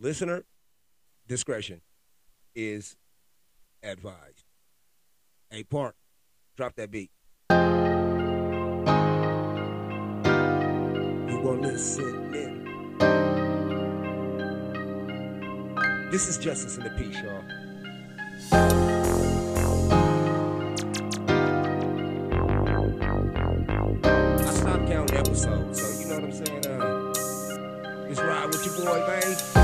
listener discretion is advised. Hey, Park, drop that beat. You gonna listen in. This is Justice in the Peace, y'all. I stopped counting episodes, so you know what I'm saying? Uh, just ride with your boy, man.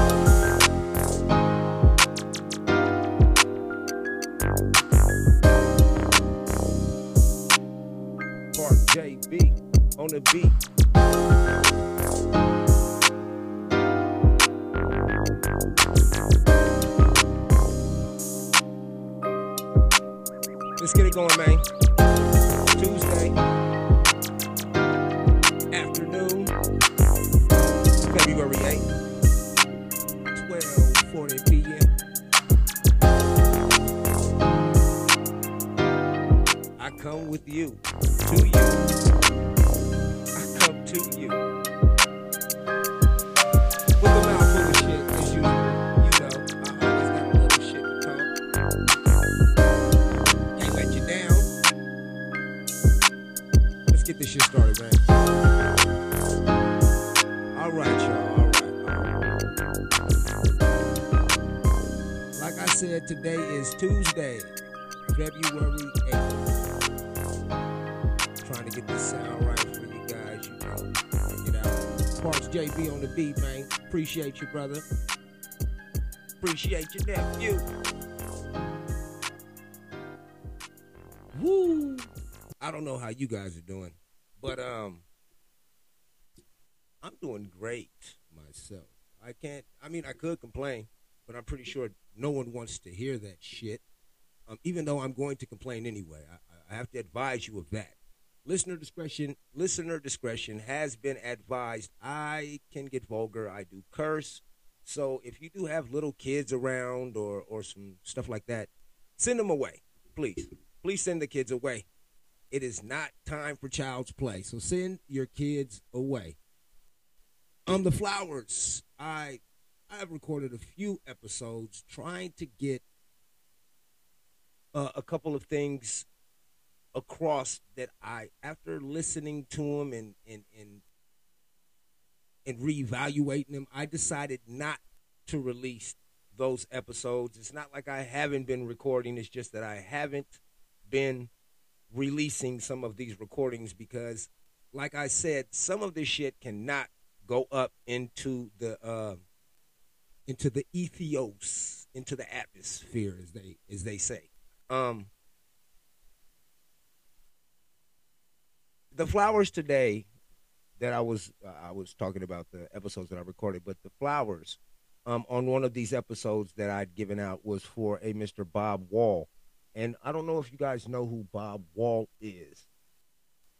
On the beat. Let's get it going, man. Get this shit started, man. All right, y'all. All right. Like I said, today is Tuesday, February 8th. Trying to get this sound right for you guys, you know. Check. Parks JB on the beat, man. Appreciate you, brother. Appreciate your nephew. Woo! I don't know how you guys are doing, but um, I'm doing great myself. I can't. I mean, I could complain, but I'm pretty sure no one wants to hear that shit. Um, even though I'm going to complain anyway, I, I have to advise you of that. Listener discretion. Listener discretion has been advised. I can get vulgar. I do curse. So if you do have little kids around or or some stuff like that, send them away, please. Please send the kids away. It is not time for child's play. So send your kids away. On the flowers. I I've recorded a few episodes trying to get uh, a couple of things across that I, after listening to them and and and and reevaluating them, I decided not to release those episodes. It's not like I haven't been recording. It's just that I haven't been releasing some of these recordings because, like I said, some of this shit cannot go up into the uh, into the ethos, into the atmosphere, as they as they say. Um, the flowers today that I was uh, I was talking about the episodes that I recorded, but the flowers um, on one of these episodes that I'd given out was for a Mr. Bob Wall, and I don't know if you guys know who Bob Wall is,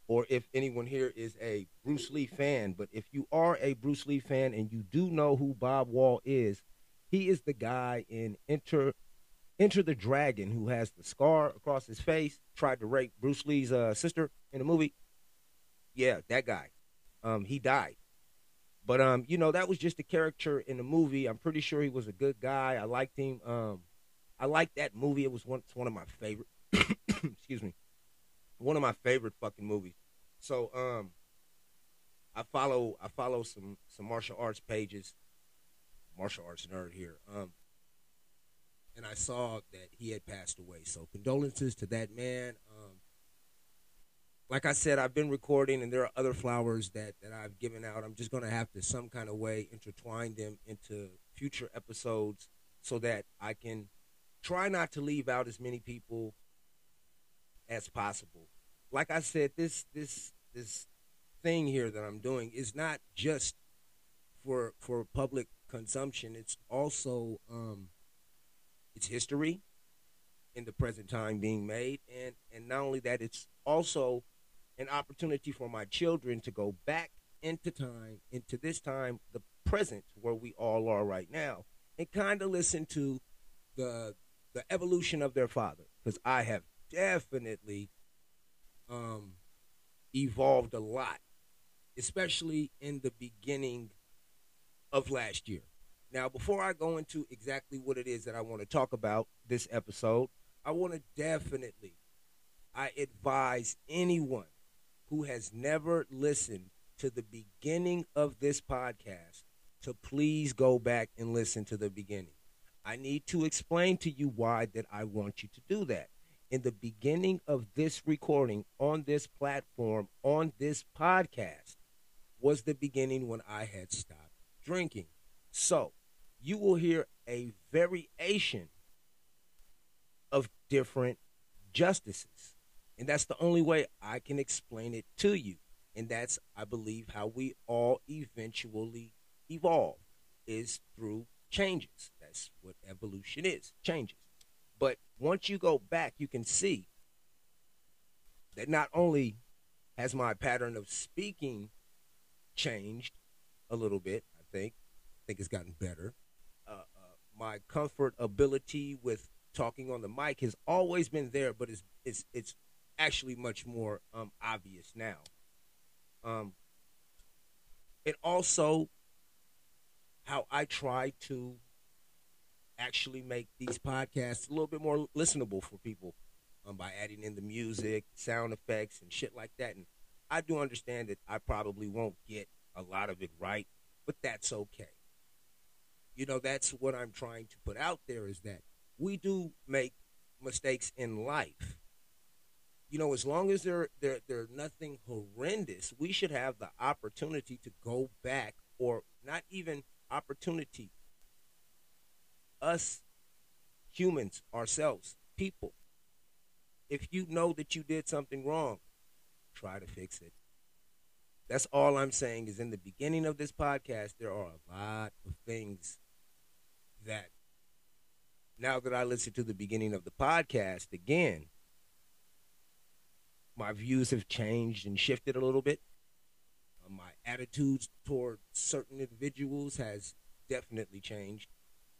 or if anyone here is a Bruce Lee fan. But if you are a Bruce Lee fan and you do know who Bob Wall is, he is the guy in Enter Enter the Dragon who has the scar across his face, tried to rape Bruce Lee's uh, sister in the movie. Yeah, that guy. Um, he died. But um, you know, that was just a character in the movie. I'm pretty sure he was a good guy. I liked him. Um, I like that movie. It was one it's one of my favorite excuse me. One of my favorite fucking movies. So um I follow I follow some some martial arts pages. Martial arts nerd here. Um and I saw that he had passed away. So condolences to that man. Um, like I said, I've been recording, and there are other flowers that that I've given out. I'm just to have to some kind of way intertwine them into future episodes so that I can try not to leave out as many people as possible. Like I said, this this this thing here that I'm doing is not just for for public consumption. It's also um, it's history in the present time being made and and not only that it's also an opportunity for my children to go back into time into this time the present where we all are right now and kind of listen to the the evolution of their father because i have definitely um evolved a lot especially in the beginning of last year Now, before I go into exactly what it is that I want to talk about this episode, I want to definitely I advise anyone who has never listened to the beginning of this podcast to please go back and listen to the beginning. I need to explain to you why that I want you to do that. In the beginning of this recording on this platform on this podcast was the beginning when I had stopped drinking. So, you will hear a variation of different justices. And that's the only way I can explain it to you. And that's, I believe, how we all eventually evolve is through changes. That's what evolution is changes. But once you go back, you can see that not only has my pattern of speaking changed a little bit, I think, I think it's gotten better. Uh, uh, my comfort ability with talking on the mic has always been there, but it's it's it's actually much more um, obvious now. Um, it also how I try to actually make these podcasts a little bit more listenable for people um, by adding in the music, sound effects, and shit like that. And I do understand that I probably won't get a lot of it right, but that's okay. You know, that's what I'm trying to put out there is that we do make mistakes in life. You know, as long as they're they're they're nothing horrendous, we should have the opportunity to go back or not even opportunity. Us humans, ourselves, people. If you know that you did something wrong, try to fix it. That's all I'm saying is in the beginning of this podcast, there are a lot of things that now that I listen to the beginning of the podcast again, my views have changed and shifted a little bit. Uh, my attitudes toward certain individuals has definitely changed.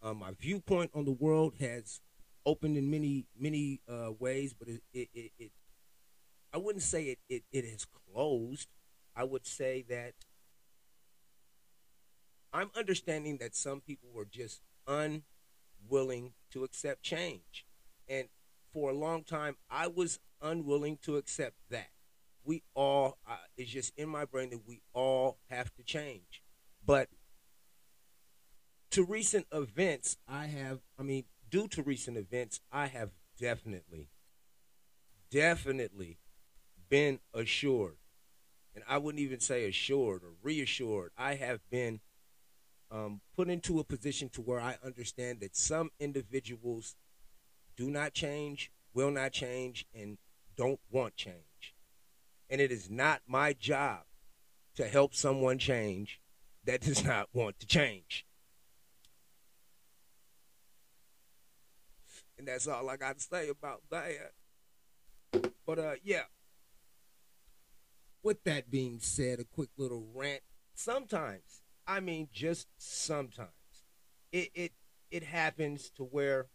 Uh, my viewpoint on the world has opened in many many uh, ways, but it, it, it, it, I wouldn't say it, it it has closed. I would say that I'm understanding that some people were just unwilling to accept change, and for a long time I was unwilling to accept that. We all uh, it's just in my brain that we all have to change. But to recent events i have i mean due to recent events i have definitely definitely been assured. And i wouldn't even say assured or reassured. I have been um, put into a position to where i understand that some individuals do not change will not change and don't want change. And it is not my job to help someone change that does not want to change. And that's all I got to say about that. But uh yeah. With that being said, a quick little rant. Sometimes, I mean just sometimes, it it it happens to where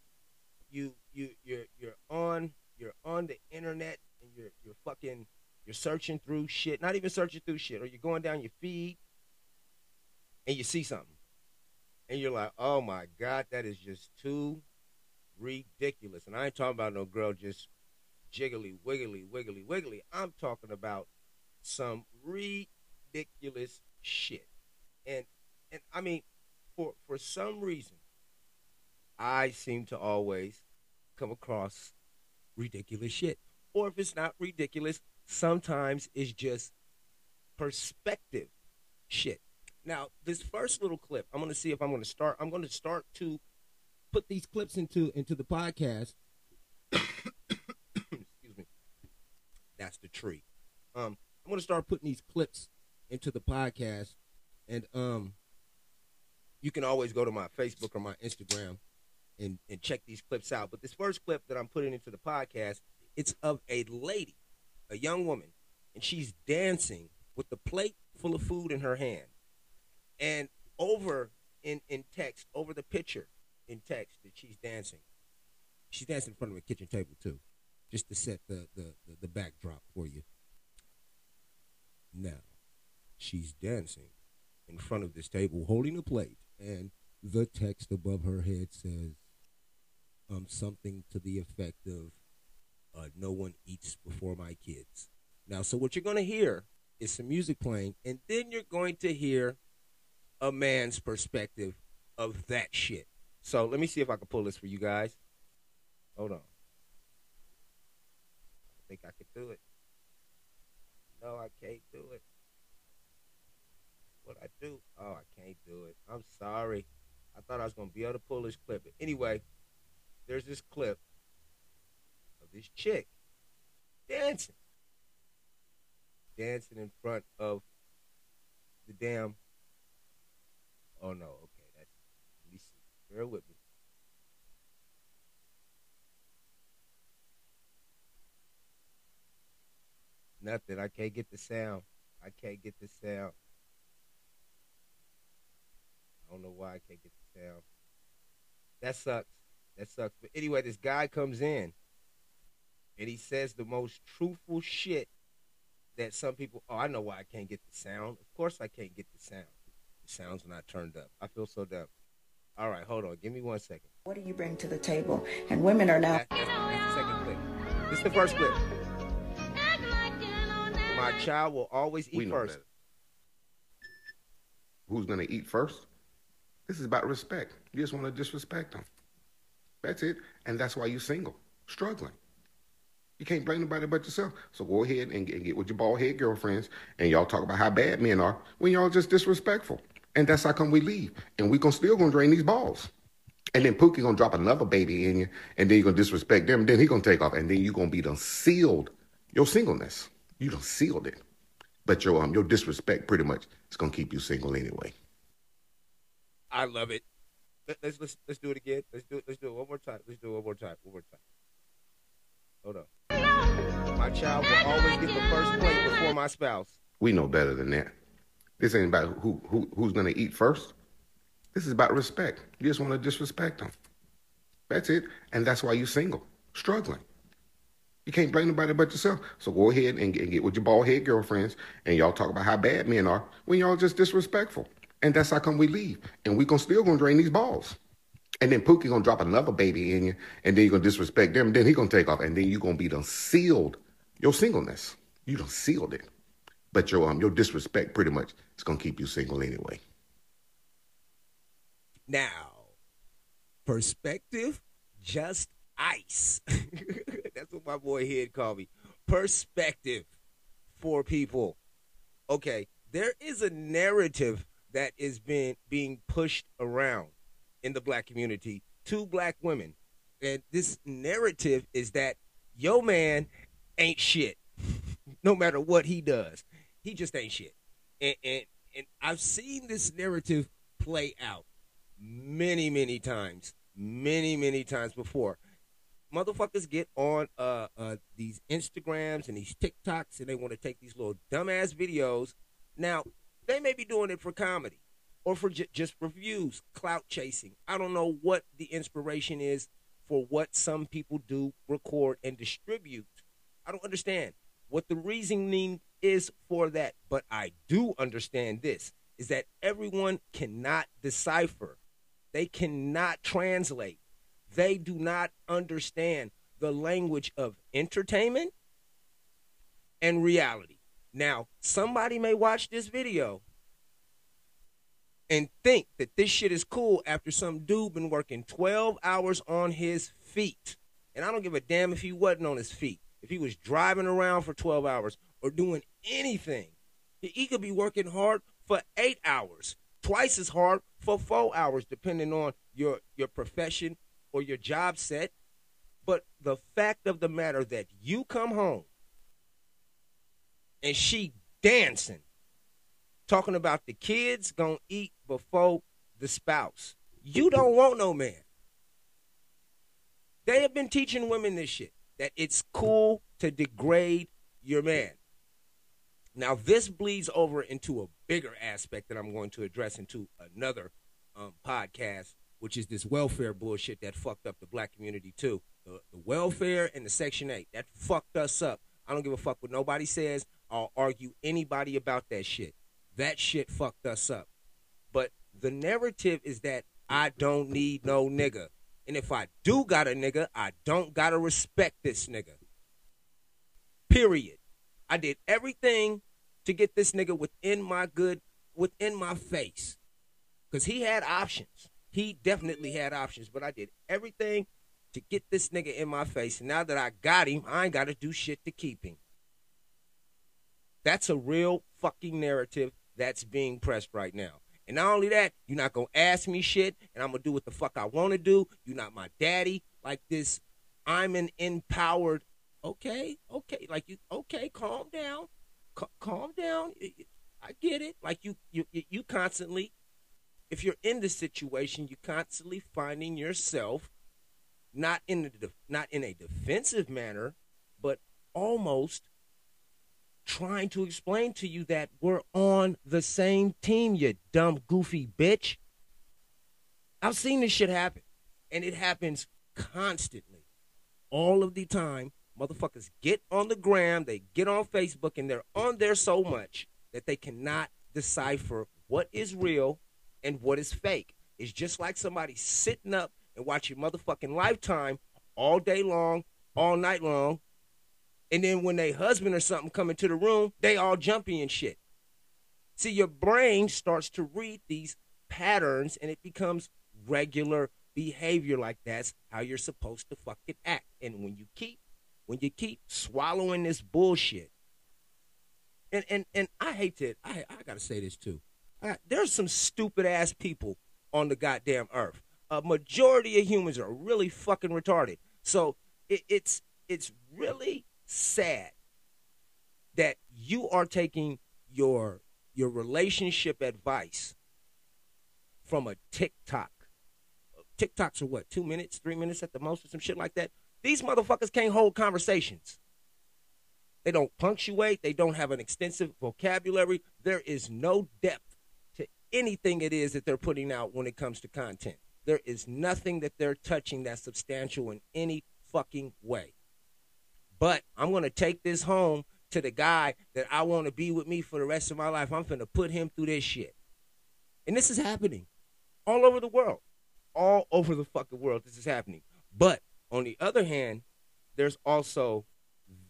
you you you're you're on you're on the internet and you're you're fucking you're searching through shit, not even searching through shit, or you're going down your feed and you see something. And you're like, oh my God, that is just too ridiculous. And I ain't talking about no girl just jiggly, wiggly, wiggly, wiggly. I'm talking about some ridiculous shit. And and I mean, for for some reason, I seem to always come across ridiculous shit. Or if it's not ridiculous, sometimes it's just perspective shit. Now, this first little clip, I'm to see if I'm to start. I'm to start to put these clips into into the podcast. Excuse me. That's the tree. Um, I'm to start putting these clips into the podcast, and um, you can always go to my Facebook or my Instagram and and check these clips out. But this first clip that I'm putting into the podcast, it's of a lady a young woman, and she's dancing with the plate full of food in her hand. And over in, in text, over the picture in text that she's dancing, she's dancing in front of a kitchen table too, just to set the, the, the, the backdrop for you. Now, she's dancing in front of this table holding a plate, and the text above her head says um, something to the effect of uh, no one eats before my kids. Now, so what you're going to hear is some music playing, and then you're going to hear a man's perspective of that shit. So let me see if I can pull this for you guys. Hold on. I think I can do it. No, I can't do it. What I do? Oh, I can't do it. I'm sorry. I thought I was gonna be able to pull this clip. But anyway, there's this clip of this chick dancing. Dancing in front of the damn Oh no, okay, that's let me see. Bear with me. Nothing. I can't get the sound. I can't get the sound. I don't know why I can't get the sound. That sucks. That sucks. But anyway, this guy comes in and he says the most truthful shit that some people, oh, I know why I can't get the sound. Of course I can't get the sound. The sound's not turned up. I feel so dumb. All right, hold on. Give me one second. What do you bring to the table? And women are now. That, that's, that's the second clip. This is the first clip. My child will always eat we know first. better. Who's gonna eat first? This is about respect. You just want to disrespect them. That's it, and that's why you're single, struggling. You can't blame nobody but yourself. So go ahead and get, and get with your bald head girlfriends, and y'all talk about how bad men are when y'all just disrespectful. And that's how come we leave, and we gonna still gonna drain these balls. And then Pookie gonna drop another baby in you, and then you're gonna disrespect them, then he gonna take off, and then you gonna be done sealed your singleness. You done sealed it. But your um your disrespect pretty much is gonna keep you single anyway. I love it. Let- Let's let's let's do it again. Let's do it. Let's do it one more time. Let's do it one more time. One more time. Hold on. My child will always get the first plate before my spouse. We know better than that. This ain't about who, who who's gonna eat first. This is about respect. You just want to disrespect them. That's it, and that's why you're single, struggling. You can't blame nobody but yourself. So go ahead and get, and get with your bald head girlfriends, and y'all talk about how bad men are when y'all just disrespectful. And that's how come we leave, and we gonna still gonna drain these balls. And then Pookie gonna drop another baby in you, and then you're gonna disrespect them. Then he gonna take off, and then you gonna be done sealed your singleness. You done sealed it. But your um your disrespect pretty much is gonna keep you single anyway. Now, perspective, just ice. That's what my boy Head called me. Perspective for people. Okay, there is a narrative that is being being pushed around in the black community to black women. And this narrative is that yo man ain't shit. no matter what he does. He just ain't shit. And and, and I've seen this narrative play out many, many times, many, many times before. Motherfuckers get on uh, uh, these Instagrams and these TikToks and they want to take these little dumbass videos. Now, they may be doing it for comedy or for j- just reviews, clout chasing. I don't know what the inspiration is for what some people do, record, and distribute. I don't understand what the reasoning is for that, but I do understand this is that everyone cannot decipher they cannot translate. They do not understand the language of entertainment and reality. Now, somebody may watch this video and think that this shit is cool after some dude been working 12 hours on his feet. And I don't give a damn if he wasn't on his feet. If he was driving around for 12 hours or doing anything. He could be working hard for 8 hours twice as hard for four hours, depending on your your profession or your job set. But the fact of the matter that you come home and she dancing, talking about the kids gonna eat before the spouse. You don't want no man. They have been teaching women this shit that it's cool to degrade your man. Now, this bleeds over into a bigger aspect that I'm going to address into another um, podcast, which is this welfare bullshit that fucked up the black community too. The, the welfare and the Section 8, that fucked us up. I don't give a fuck what nobody says. I'll argue anybody about that shit. That shit fucked us up. But the narrative is that I don't need no nigga. And if I do got a nigga, I don't gotta respect this nigga. Period. I did everything to get this nigga within my good, within my face. Because he had options. He definitely had options, but I did everything to get this nigga in my face. And now that I got him, I ain't got to do shit to keep him. That's a real fucking narrative that's being pressed right now. And not only that, you're not gonna ask me shit, and I'm gonna do what the fuck I wanna do. You're not my daddy. Like this, I'm an empowered. Okay, okay, like you. Okay, calm down, C- calm down. I get it. Like you, you, you constantly. If you're in the situation, you constantly finding yourself not in a not in a defensive manner, but almost trying to explain to you that we're on the same team, you dumb, goofy bitch. I've seen this shit happen, and it happens constantly, all of the time. Motherfuckers get on the gram, they get on Facebook, and they're on there so much that they cannot decipher what is real and what is fake. It's just like somebody sitting up and watching motherfucking Lifetime all day long, all night long, and then when they husband or something come into the room, they all jumpy and shit. See, your brain starts to read these patterns and it becomes regular behavior like that's how you're supposed to fucking act. And when you keep when you keep swallowing this bullshit, and and and I hate to I I gotta say this too. I, there's some stupid ass people on the goddamn earth. A majority of humans are really fucking retarded. So it, it's it's really sad that you are taking your your relationship advice from a TikTok. TikToks are what, two minutes, three minutes at the most, or some shit like that. These motherfuckers can't hold conversations. They don't punctuate. They don't have an extensive vocabulary. There is no depth to anything it is that they're putting out when it comes to content. There is nothing that they're touching that's substantial in any fucking way. But I'm going to take this home to the guy that I want to be with me for the rest of my life. I'm going to put him through this shit. And this is happening all over the world. All over the fucking world, this is happening. But on the other hand, there's also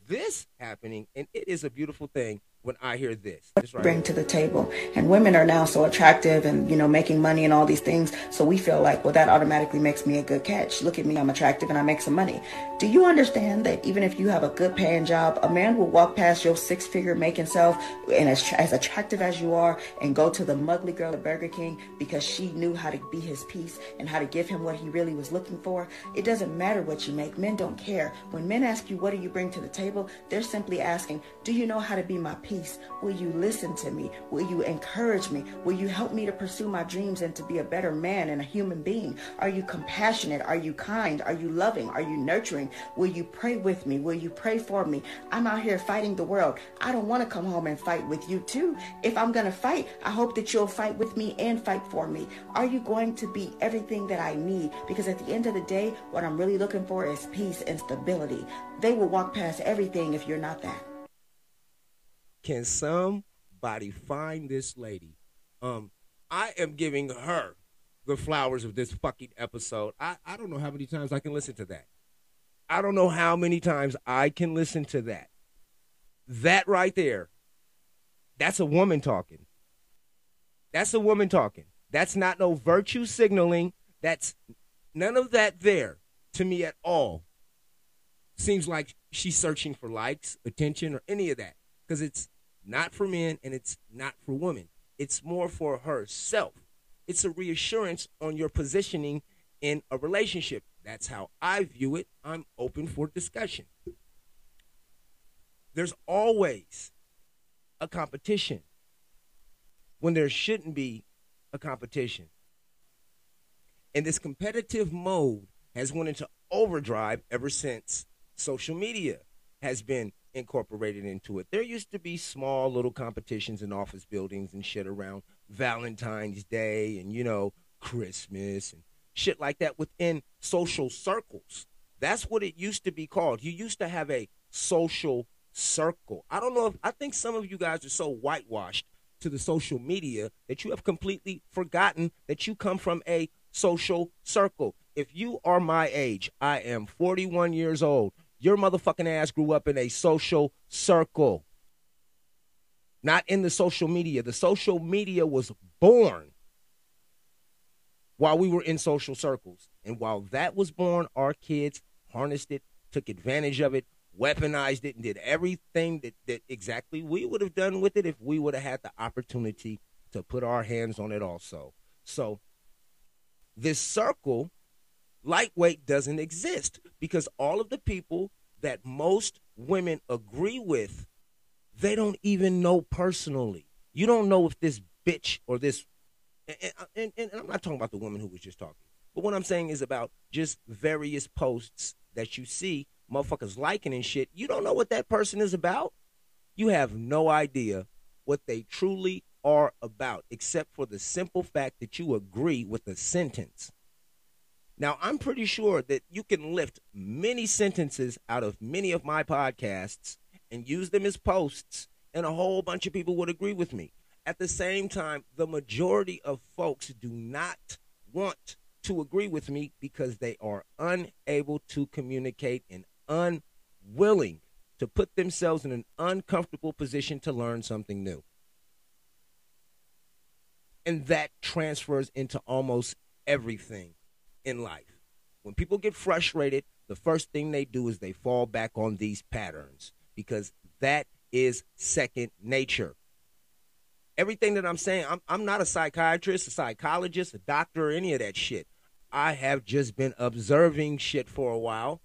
this happening, and it is a beautiful thing when I hear this. this right bring here. to the table. And women are now so attractive and, you know, making money and all these things. So we feel like, well, that automatically makes me a good catch. Look at me, I'm attractive and I make some money. Do you understand that even if you have a good paying job, a man will walk past your six figure making self and as, as attractive as you are and go to the mugly girl at Burger King because she knew how to be his peace and how to give him what he really was looking for? It doesn't matter what you make. Men don't care. When men ask you, what do you bring to the table? They're simply asking, do you know how to be my peace? Peace? Will you listen to me? Will you encourage me? Will you help me to pursue my dreams and to be a better man and a human being? Are you compassionate? Are you kind? Are you loving? Are you nurturing? Will you pray with me? Will you pray for me? I'm out here fighting the world. I don't want to come home and fight with you too. If I'm going to fight, I hope that you'll fight with me and fight for me. Are you going to be everything that I need? Because at the end of the day, what I'm really looking for is peace and stability. They will walk past everything if you're not that. Can somebody find this lady? Um, I am giving her the flowers of this fucking episode. I, I don't know how many times I can listen to that. I don't know how many times I can listen to that. That right there, that's a woman talking. That's a woman talking. That's not no virtue signaling. That's none of that there to me at all. Seems like she's searching for likes, attention, or any of that. Because it's not for men and it's not for women. It's more for herself. It's a reassurance on your positioning in a relationship. That's how I view it. I'm open for discussion. There's always a competition when there shouldn't be a competition. And this competitive mode has went into overdrive ever since social media has been incorporated into it. There used to be small little competitions in office buildings and shit around Valentine's Day and, you know, Christmas and shit like that within social circles. That's what it used to be called. You used to have a social circle. I don't know if I think some of you guys are so whitewashed to the social media that you have completely forgotten that you come from a social circle. If you are my age, I am 41 years old. Your motherfucking ass grew up in a social circle, not in the social media. The social media was born while we were in social circles. And while that was born, our kids harnessed it, took advantage of it, weaponized it, and did everything that, that exactly we would have done with it if we would have had the opportunity to put our hands on it also. So this circle, lightweight, doesn't exist because all of the people that most women agree with, they don't even know personally. You don't know if this bitch or this, and, and, and I'm not talking about the woman who was just talking, but what I'm saying is about just various posts that you see motherfuckers liking and shit. You don't know what that person is about. You have no idea what they truly are about, except for the simple fact that you agree with a sentence. Now, I'm pretty sure that you can lift many sentences out of many of my podcasts and use them as posts, and a whole bunch of people would agree with me. At the same time, the majority of folks do not want to agree with me because they are unable to communicate and unwilling to put themselves in an uncomfortable position to learn something new. And that transfers into almost everything in life. When people get frustrated, the first thing they do is they fall back on these patterns because that is second nature. Everything that I'm saying, I'm, I'm not a psychiatrist, a psychologist, a doctor, or any of that shit. I have just been observing shit for a while,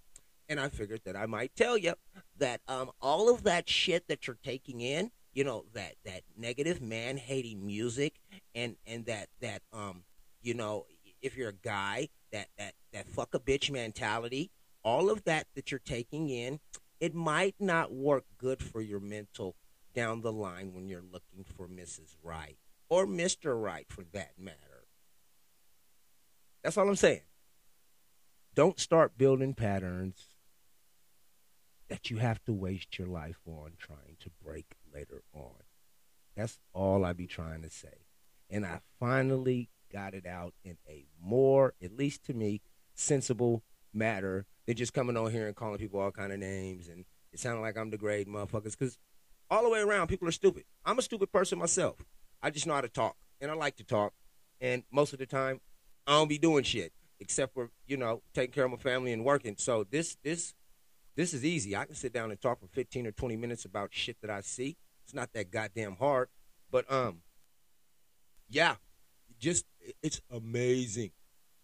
and I figured that I might tell you that um, all of that shit that you're taking in, you know, that that negative man hating music, and and that that um, you know, if you're a guy, that that that fuck a bitch mentality, all of that that you're taking in, it might not work good for your mental down the line when you're looking for Mrs. Right or Mr. Right for that matter. That's all I'm saying. Don't start building patterns that you have to waste your life on trying to break later on. That's all I be trying to say. And I finally got it out in a more, at least to me, sensible matter than just coming on here and calling people all kind of names and it sounded like I'm degrading motherfuckers because all the way around people are stupid. I'm a stupid person myself. I just know how to talk and I like to talk. And most of the time, I don't be doing shit except for you know taking care of my family and working. So this this this is easy. I can sit down and talk for 15 or 20 minutes about shit that I see. It's not that goddamn hard. But um yeah, just it's amazing.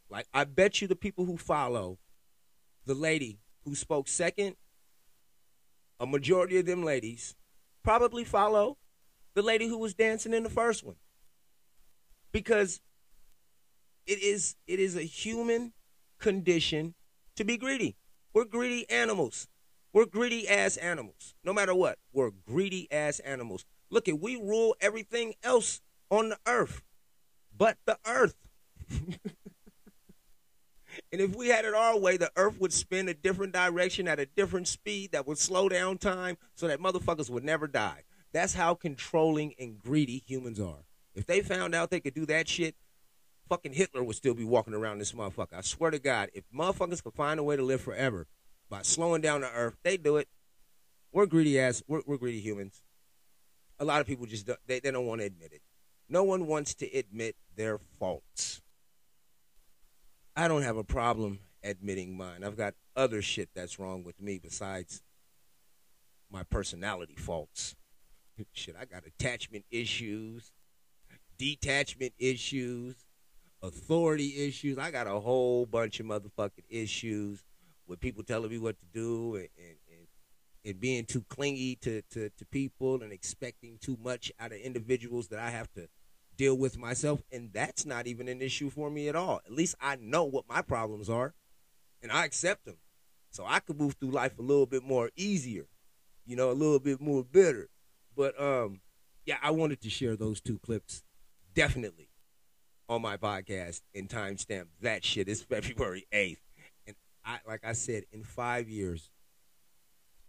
Like I bet you the people who follow the lady who spoke second, a majority of them ladies probably follow the lady who was dancing in the first one. Because it is it is a human condition to be greedy. We're greedy animals. We're greedy ass animals. No matter what, we're greedy ass animals. Look at we rule everything else on the earth, but the earth. and if we had it our way, the earth would spin a different direction at a different speed that would slow down time so that motherfuckers would never die. That's how controlling and greedy humans are. If they found out they could do that shit, fucking Hitler would still be walking around this motherfucker. I swear to God, if motherfuckers could find a way to live forever by slowing down the earth, they do it. We're greedy ass. We're, we're greedy humans. A lot of people just don't, they, they don't want to admit it. No one wants to admit their faults. I don't have a problem admitting mine. I've got other shit that's wrong with me besides my personality faults. shit, I got attachment issues, detachment issues, authority issues. I got a whole bunch of motherfucking issues with people telling me what to do and, and, being too clingy to, to, to people and expecting too much out of individuals that I have to deal with myself. And that's not even an issue for me at all. At least I know what my problems are and I accept them. So I could move through life a little bit more easier, you know, a little bit more better. But um, yeah, I wanted to share those two clips definitely on my podcast and timestamp that shit is February 8th. And I like I said, in five years,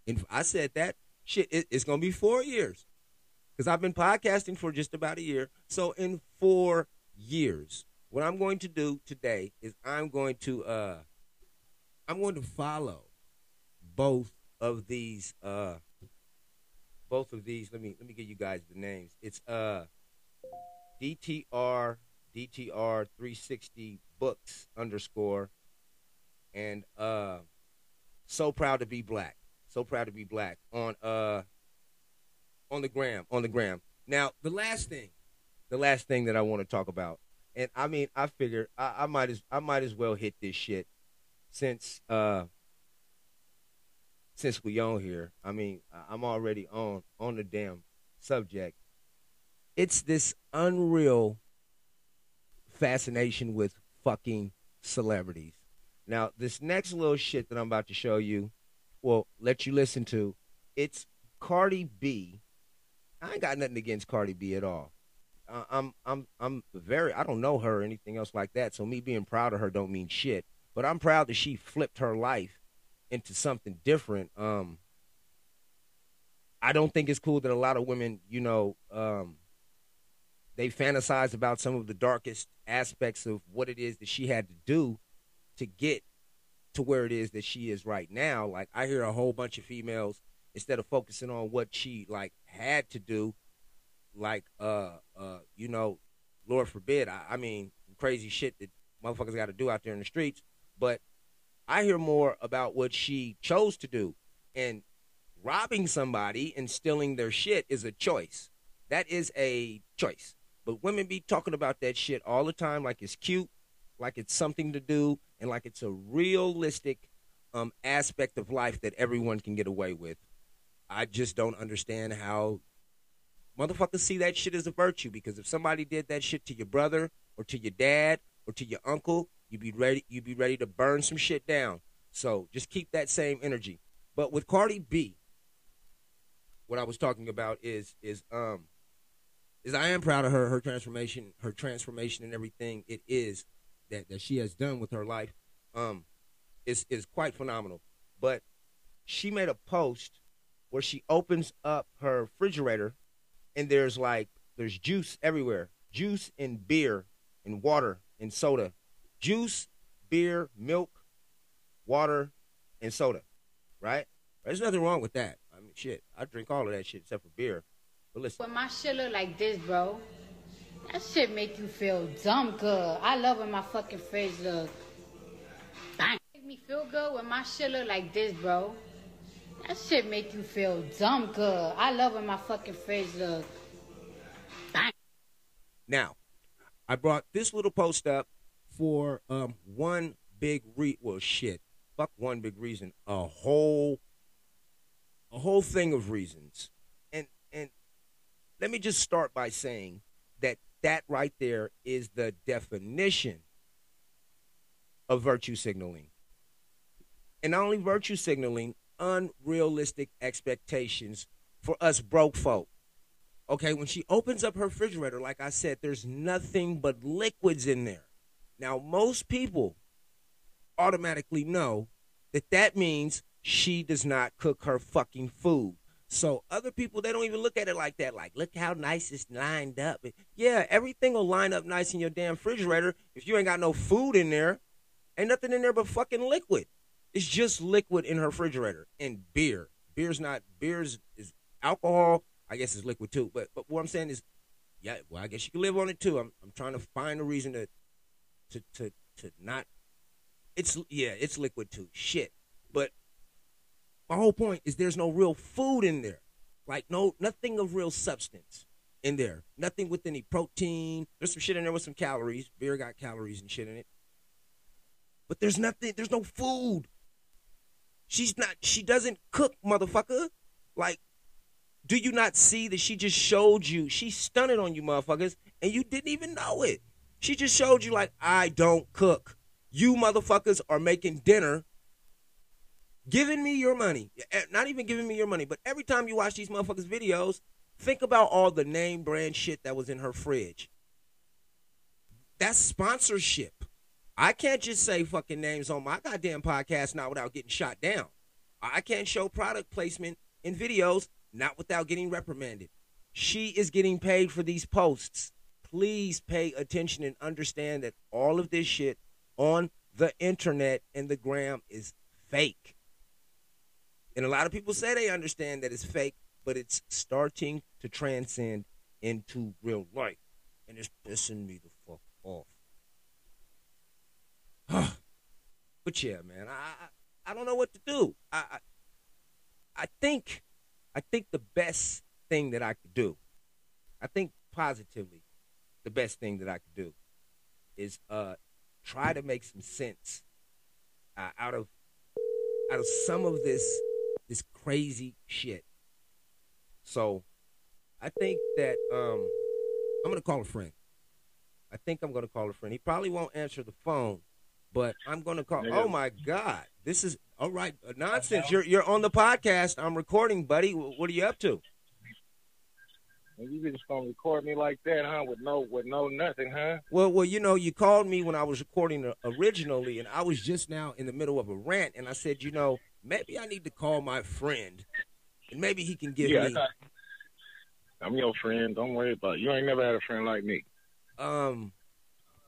in I said that shit, it, it's gonna be four years. Because I've been podcasting for just about a year. So in four years, what I'm going to do today is I'm going to uh I'm going to follow both of these uh both of these let me let me give you guys the names it's uh dtr dtr 360 books underscore and uh so proud to be black so proud to be black on uh on the gram on the gram now the last thing the last thing that i want to talk about and i mean i figure I, I might as i might as well hit this shit since uh since we on here, I mean, I'm already on on the damn subject. It's this unreal fascination with fucking celebrities. Now, this next little shit that I'm about to show you, well, let you listen to, it's Cardi B. I ain't got nothing against Cardi B at all. Uh, I'm I'm I'm very I don't know her or anything else like that. So me being proud of her don't mean shit. But I'm proud that she flipped her life into something different. Um, I don't think it's cool that a lot of women, you know, um, they fantasize about some of the darkest aspects of what it is that she had to do to get to where it is that she is right now. Like I hear a whole bunch of females instead of focusing on what she like had to do, like uh uh you know, Lord forbid, I, I mean crazy shit that motherfuckers got to do out there in the streets, but I hear more about what she chose to do. And robbing somebody and stealing their shit is a choice. That is a choice. But women be talking about that shit all the time like it's cute, like it's something to do, and like it's a realistic um, aspect of life that everyone can get away with. I just don't understand how motherfuckers see that shit as a virtue because if somebody did that shit to your brother or to your dad or to your uncle, you'd be ready. you'd be ready to burn some shit down. So just keep that same energy. But with Cardi B, what I was talking about is is um is I am proud of her her transformation her transformation and everything it is that that she has done with her life um is is quite phenomenal. But she made a post where she opens up her refrigerator and there's like there's juice everywhere. Juice and beer and water and soda juice, beer, milk, water, and soda, right? There's nothing wrong with that. I mean, shit, I drink all of that shit except for beer. But listen. When my shit look like this, bro, that shit make you feel dumb good. I love when my fucking face look. Bang. Make me feel good when my shit look like this, bro. That shit make you feel dumb good. I love when my fucking face look. Bang. Now, I brought this little post up for um, one big re well shit fuck one big reason a whole a whole thing of reasons and and let me just start by saying that right there is the definition of virtue signaling. And not only virtue signaling unrealistic expectations for us broke folk. Okay when she opens up her refrigerator like i said there's nothing but liquids in there. Now, most people automatically know that that means she does not cook her fucking food. So other people they don't even look at it like that. Like, look how nice it's lined up. Yeah, everything will line up nice in your damn refrigerator. If you ain't got no food in there, ain't nothing in there but fucking liquid. It's just liquid in her refrigerator and beer. Beer's not beer's is alcohol. I guess it's liquid too. But but what I'm saying is, yeah, well I guess you can live on it too. I'm I'm trying to find a reason to to to to not. It's yeah, it's liquid too. Shit, but my whole point is there's no real food in there, like no nothing of real substance in there. Nothing with any protein. There's some shit in there with some calories. Beer got calories and shit in it, but there's nothing. There's no food. She's not. She doesn't cook, motherfucker. Like do you not see that she just showed you? She stunted on you motherfuckers, and you didn't even know it. She just showed you, like, I don't cook. You motherfuckers are making dinner, giving me your money. Eh, not even giving me your money, but every time you watch these motherfuckers' videos, think about all the name brand shit that was in her fridge. That's sponsorship. I can't just say fucking names on my goddamn podcast now without getting shot down. I can't show product placement in videos not without getting reprimanded. She is getting paid for these posts please pay attention and understand that all of this shit on the internet and the gram is fake. And a lot of people say they understand that it's fake, but it's starting to transcend into real life. And it's pissing me the fuck off. but yeah, man, I I don't know what to do. I, I I think I think the best thing that I could do, I think positively, the best thing that I could do is uh try to make some sense uh, out of out of some of this this crazy shit. So I think that um I'm gonna call a friend. I think I'm gonna call a friend. He probably won't answer the phone, but I'm gonna call. Oh my God, this is all right. Uh, nonsense. You're you're on the podcast. I'm recording, buddy. What are you up to? You just gonna record me like that, huh? With no, with no nothing, huh? Well, well, you know, you called me when I was recording originally, and I was just now in the middle of a rant, and I said, you know, maybe I need to call my friend, and maybe he can give yeah, me. I'm your friend. Don't worry about it. You ain't never had a friend like me. Um,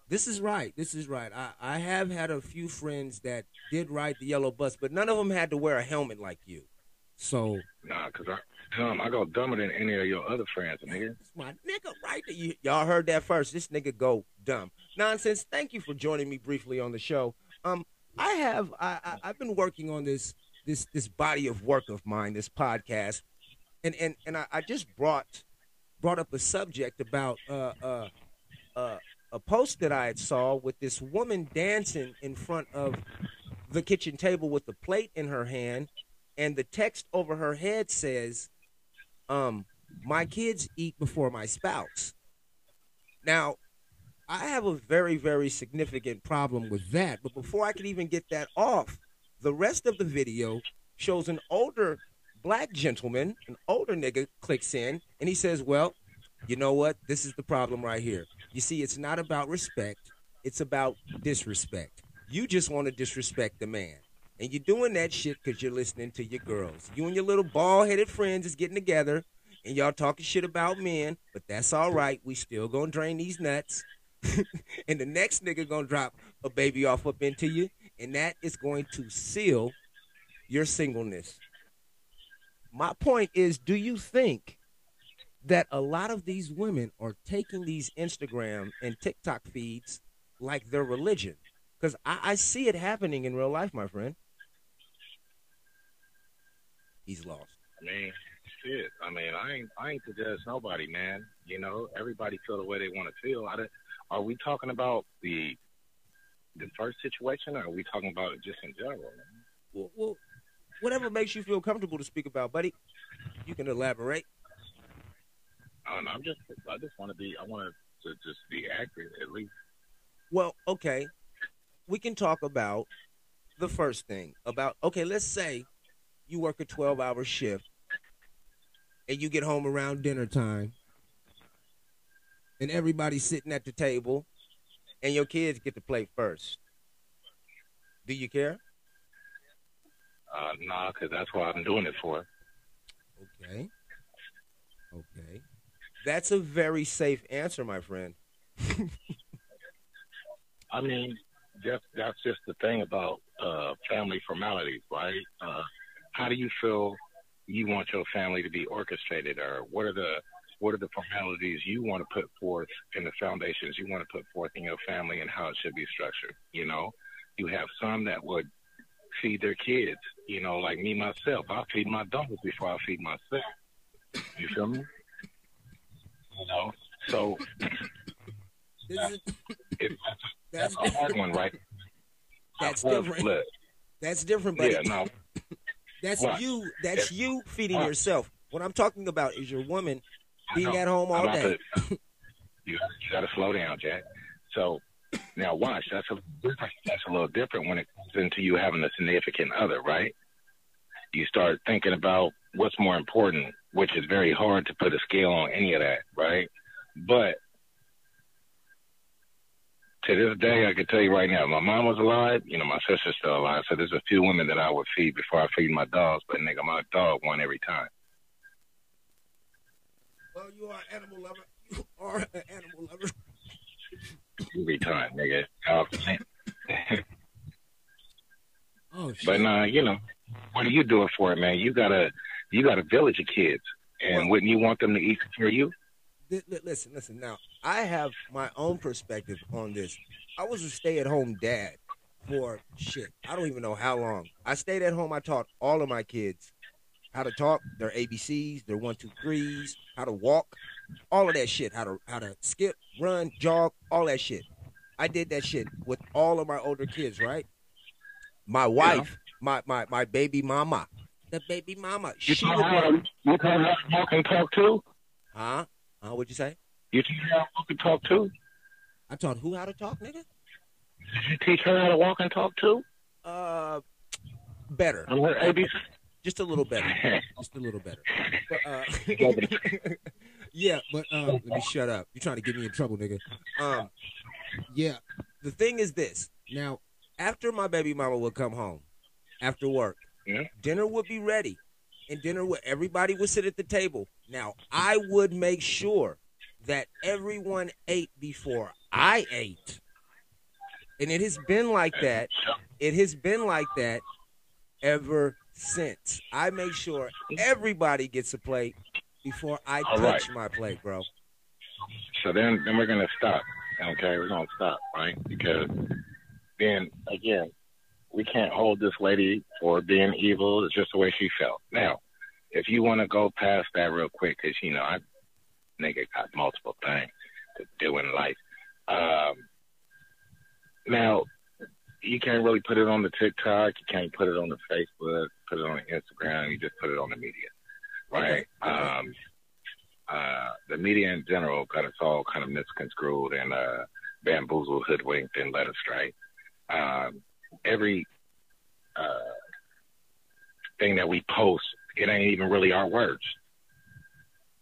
this is right. This is right. I, I have had a few friends that did ride the yellow bus, but none of them had to wear a helmet like you. So nah, cause I dumb. I go dumber than any of your other friends, nigga. It's my nigga right there. You, y'all heard that first. This nigga go dumb. Nonsense. Thank you for joining me briefly on the show. Um, I have I, I I've been working on this this this body of work of mine, this podcast, and and and I, I just brought brought up a subject about uh uh uh a post that I had saw with this woman dancing in front of the kitchen table with a plate in her hand, and the text over her head says, um, my kids eat before my spouse. Now, I have a very, very significant problem with that. But before I could even get that off, the rest of the video shows an older black gentleman, an older nigga clicks in and he says, Well, you know what? This is the problem right here. You see, it's not about respect, it's about disrespect. You just want to disrespect the man. And you're doing that shit because you're listening to your girls. You and your little bald headed friends is getting together and y'all talking shit about men, but that's all right. We still gonna drain these nuts. and the next nigga gonna drop a baby off up into you, and that is going to seal your singleness. My point is, do you think that a lot of these women are taking these Instagram and TikTok feeds like their religion? Because I, I see it happening in real life, my friend. He's lost. I mean, shit. I mean, I ain't I ain't to judge nobody, man. You know, everybody feel the way they want to feel. I, are we talking about the the first situation, or are we talking about it just in general? Well, well, whatever makes you feel comfortable to speak about, buddy. You can elaborate. I don't know. I'm just I just want to be. I want to just be accurate at least. Well, okay. We can talk about the first thing about okay. Let's say you work a 12 hour shift and you get home around dinner time and everybody's sitting at the table and your kids get to play first. Do you care? Uh, nah, because that's what I'm doing it for. Okay. Okay. That's a very safe answer, my friend. I mean, that's, that's just the thing about uh, family formalities, right? Uh, how do you feel you want your family to be orchestrated, or what are the what are the formalities you want to put forth in the foundations you want to put forth in your family and how it should be structured? You know, you have some that would feed their kids. You know, like me myself, I feed my dogs before I feed myself. You feel me? You know, so it, that's that's a hard one, right? That's different. That's different, buddy. Yeah, no, That's What? you. That's you feeding What? yourself. What I'm talking about is your woman being at home all day. to- you, you got to slow down, Jack. So now watch. That's a. That's a little different when it comes into you having a significant other, right? You start thinking about what's more important, which is very hard to put a scale on any of that, right? But to this day, I can tell you right now, my mom was alive. You know, my sister's still alive. So there's a few women that I would feed before I feed my dogs. But nigga, my dog won every time. You are an animal lover. You are an animal lover. You retard, nigga. Oh, Oh shit. But nah, you know, what are you doing for it, man? You got a you got a village of kids, and Well- wouldn't you want them to eat for you? Li- li- listen, listen. Now, I have my own perspective on this. I was a stay-at-home dad for shit. I don't even know how long. I stayed at home. I taught all of my kids how to talk, their ABCs, their one, two, threes, how to walk, all of that shit. How to how to skip, run, jog, all that shit. I did that shit with all of my older kids. Right. My wife, my my my baby mama, the baby mama. You She taught her how to, you taught her to walk and talk too. huh? Huh? What'd you say? You teach her how to walk and talk too. I taught who how to talk, nigga. Did you teach her how to walk and talk too? Uh, better. And her ABC. Just a little better. Just a little better. But, uh, yeah, but um, let me shut up. You're trying to get me in trouble, nigga. Um, yeah. The thing is this. Now, after my baby mama would come home after work, Yeah. dinner would be ready, and dinner would everybody would sit at the table. Now, I would make sure that everyone ate before I ate, and it has been like that. It has been like that ever since. I make sure everybody gets a plate before I All touch right. my plate, bro. So then, then we're gonna stop. Okay, we're gonna stop, right? Because then again, we can't hold this lady for being evil. It's just the way she felt. Now, if you want to go past that real quick, because you know, I nigga got multiple things to do in life. Um, now, you can't really put it on the TikTok. You can't put it on the Facebook. Put it on Instagram. You just put it on the media, right? Okay. Um, uh, the media in general got us all kind of misconstrued and uh, bamboozled, hoodwinked, and led astray. Um, every uh, thing that we post, it ain't even really our words.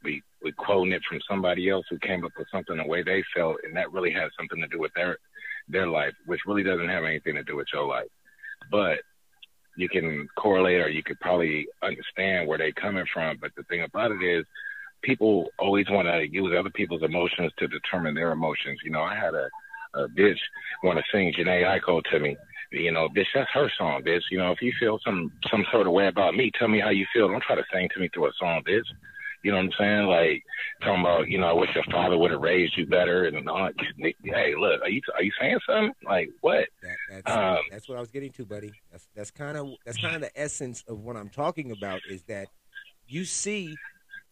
We we quoting it from somebody else who came up with something the way they felt, and that really has something to do with their their life, which really doesn't have anything to do with your life. But you can correlate, or you could probably understand where they're coming from. But the thing about it is, people always want to use other people's emotions to determine their emotions. You know, I had a, a bitch want to sing Jhené Aiko to me. You know, bitch, that's her song, bitch. You know, if you feel some some sort of way about me, tell me how you feel. Don't try to sing to me through a song, bitch. You know what I'm saying? Like talking about, you know, I wish your father would have raised you better and all. Hey, look, are you are you saying something? Like what? That, that's Um, that's what I was getting to, buddy. That's that's kind of that's kind of the essence of what I'm talking about. Is that you see,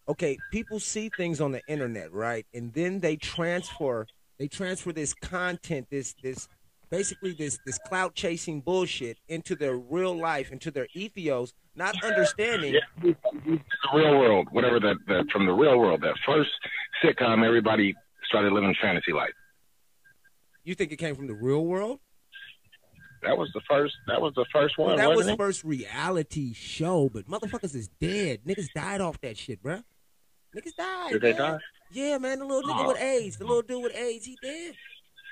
okay, people see things on the internet, right, and then they transfer they transfer this content, this this basically this this clout chasing bullshit into their real life, into their ethos, not understanding. Yeah, the real world, whatever that, that from the real world, that first sitcom, everybody started living fantasy life. You think it came from the real world? That was the first. That was the first one. Well, that was the it? first reality show, but motherfuckers is dead. Niggas died off that shit, bruh. Niggas died. Did they die? Yeah, man. The little nigga Oh. with AIDS, the little dude with AIDS, he dead.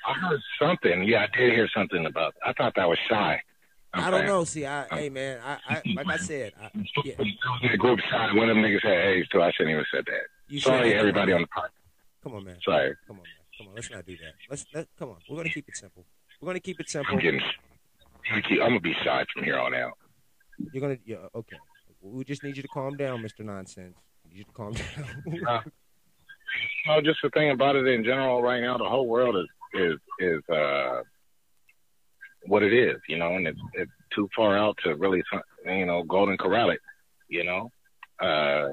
I heard something. Yeah, I did hear something about. I thought that was shy. I'm I don't know. See, I, hey, man. I, I, like I said, I, yeah. It was in the group chat. One of them niggas had AIDS so I shouldn't even said that. You Sorry, everybody on the podcast. Come on, man. Sorry, Come on, man. Come on. Let's not do that. Let's let. Come on. We're gonna keep it simple. We're gonna keep it simple. I'm getting. I'm gonna be shy from here on out. You're gonna. Yeah. Okay. We just need you to calm down, Mr. Nonsense. We need you to calm down. Uh, No, just the thing about it in general right now, the whole world is is is uh what it is, you know, and it's it's too far out to really, you know, golden corral it, you know. Uh,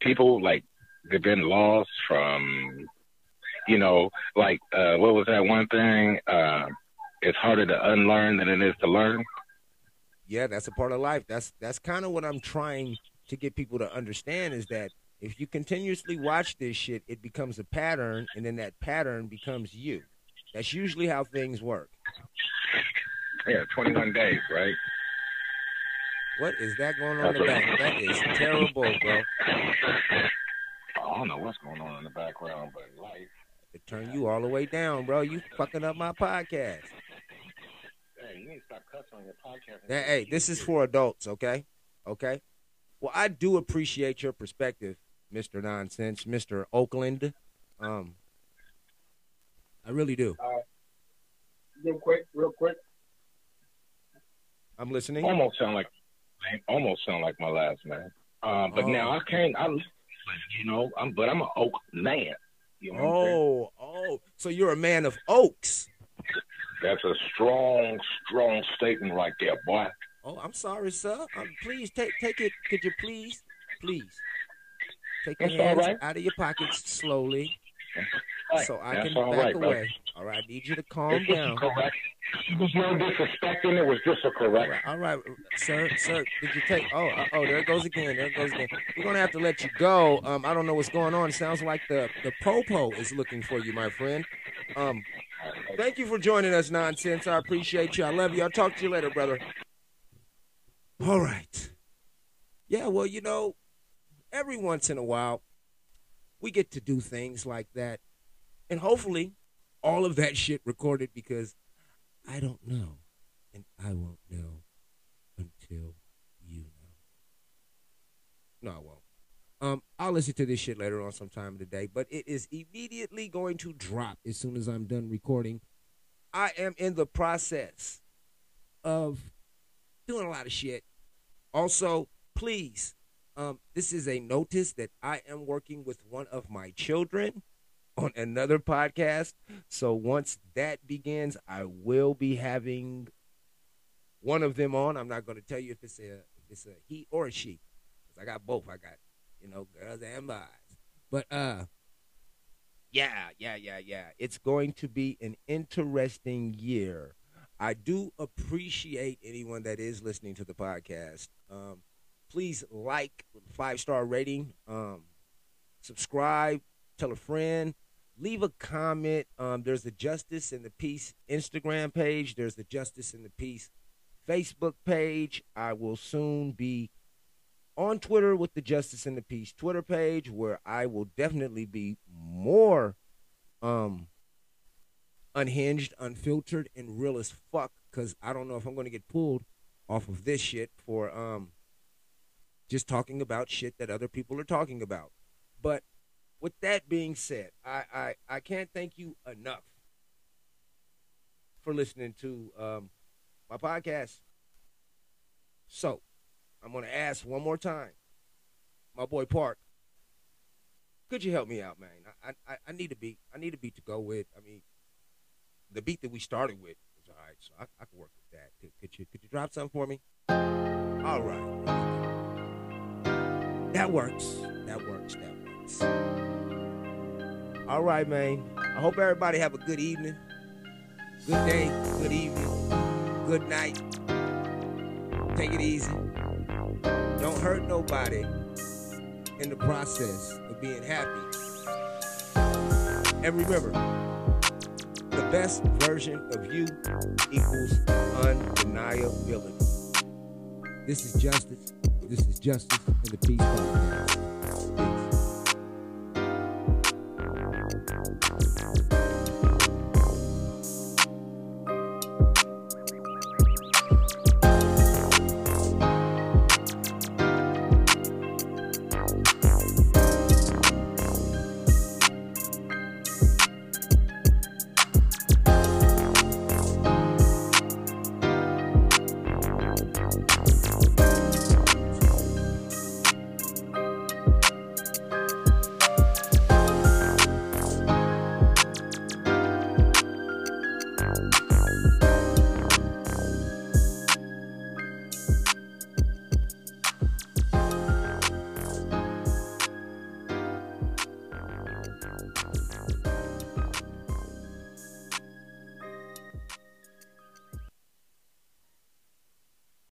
people like they've been lost from, you know, like uh, what was that one thing? Uh, it's harder to unlearn than it is to learn. yeah, that's a part of life. That's that's kind of what I'm trying to get people to understand is that if you continuously watch this shit, it becomes a pattern, and then that pattern becomes you. That's usually how things work. Yeah, 21 days, right? What is that going on in the That's back? That is terrible, bro. I don't know what's going on in the background, but life. It turn you all the way down, bro. You fucking up my podcast. Hey, you need to stop cussing on your podcast. Hey, hey, this is for adults, okay? Okay. Well, I do appreciate your perspective, Mr. Nonsense, Mr. Oakland. Um, I really do. Uh, real quick, real quick. I'm listening. Almost sound like, almost sound like my last name. Um, but Oh. now I can't. I, you know, I'm but I'm an Oak man. You know what I'm saying? Oh, oh. So you're a man of oaks. That's a strong, strong statement right there, boy. Oh, I'm sorry, sir. Um, please take take it. Could you please, please take your That's hands right. out of your pockets slowly, Right. so I That's can back right, brother. away. All right, I need you to calm down. correct. There was no disrespecting. It was just a correct. all right, sir, sir. Did you take? Oh, uh, oh, there it goes again. There it goes again. We're gonna have to let you go. Um, I don't know what's going on. It sounds like the the popo is looking for you, my friend. Um, thank you for joining us, nonsense. I appreciate you. I love you. I'll talk to you later, brother. All right. Yeah, well, you know, every once in a while, we get to do things like that, and hopefully, all of that shit recorded because I don't know and I won't know until you know. No, I won't. Um, I'll listen to this shit later on sometime today, but it is immediately going to drop as soon as I'm done recording. I am in the process of doing a lot of shit. Also, please, um, this is a notice that I am working with one of my children on another podcast. So once that begins, I will be having one of them on. I'm not going to tell you if it's a if it's a he or a she, because I got both. I got you know girls and boys. But uh, yeah, yeah, yeah, yeah. It's going to be an interesting year. I do appreciate anyone that is listening to the podcast. Um, please like, five star rating, um, subscribe, tell a friend, leave a comment. Um, there's the Justice and the Peace Instagram page. There's the Justice and the Peace Facebook page. I will soon be on Twitter with the Justice and the Peace Twitter page, where I will definitely be more um unhinged, unfiltered, and real as fuck. Cause I don't know if I'm gonna get pulled off of this shit for um just talking about shit that other people are talking about. But with that being said, I I, I can't thank you enough for listening to um my podcast. So I'm gonna ask one more time, my boy Park. Could you help me out, man? I, I I need a beat. I need a beat to go with. I mean, the beat that we started with was all right, so I, I can work with that. Could, could you could you drop something for me? All right. That works. That works. That works. All right, man. I hope everybody have a good evening, good day, good evening, good night. Take it easy. Don't hurt nobody in the process of being happy. And remember, the best version of you equals undeniability. This is justice. This is justice and the peace podcast.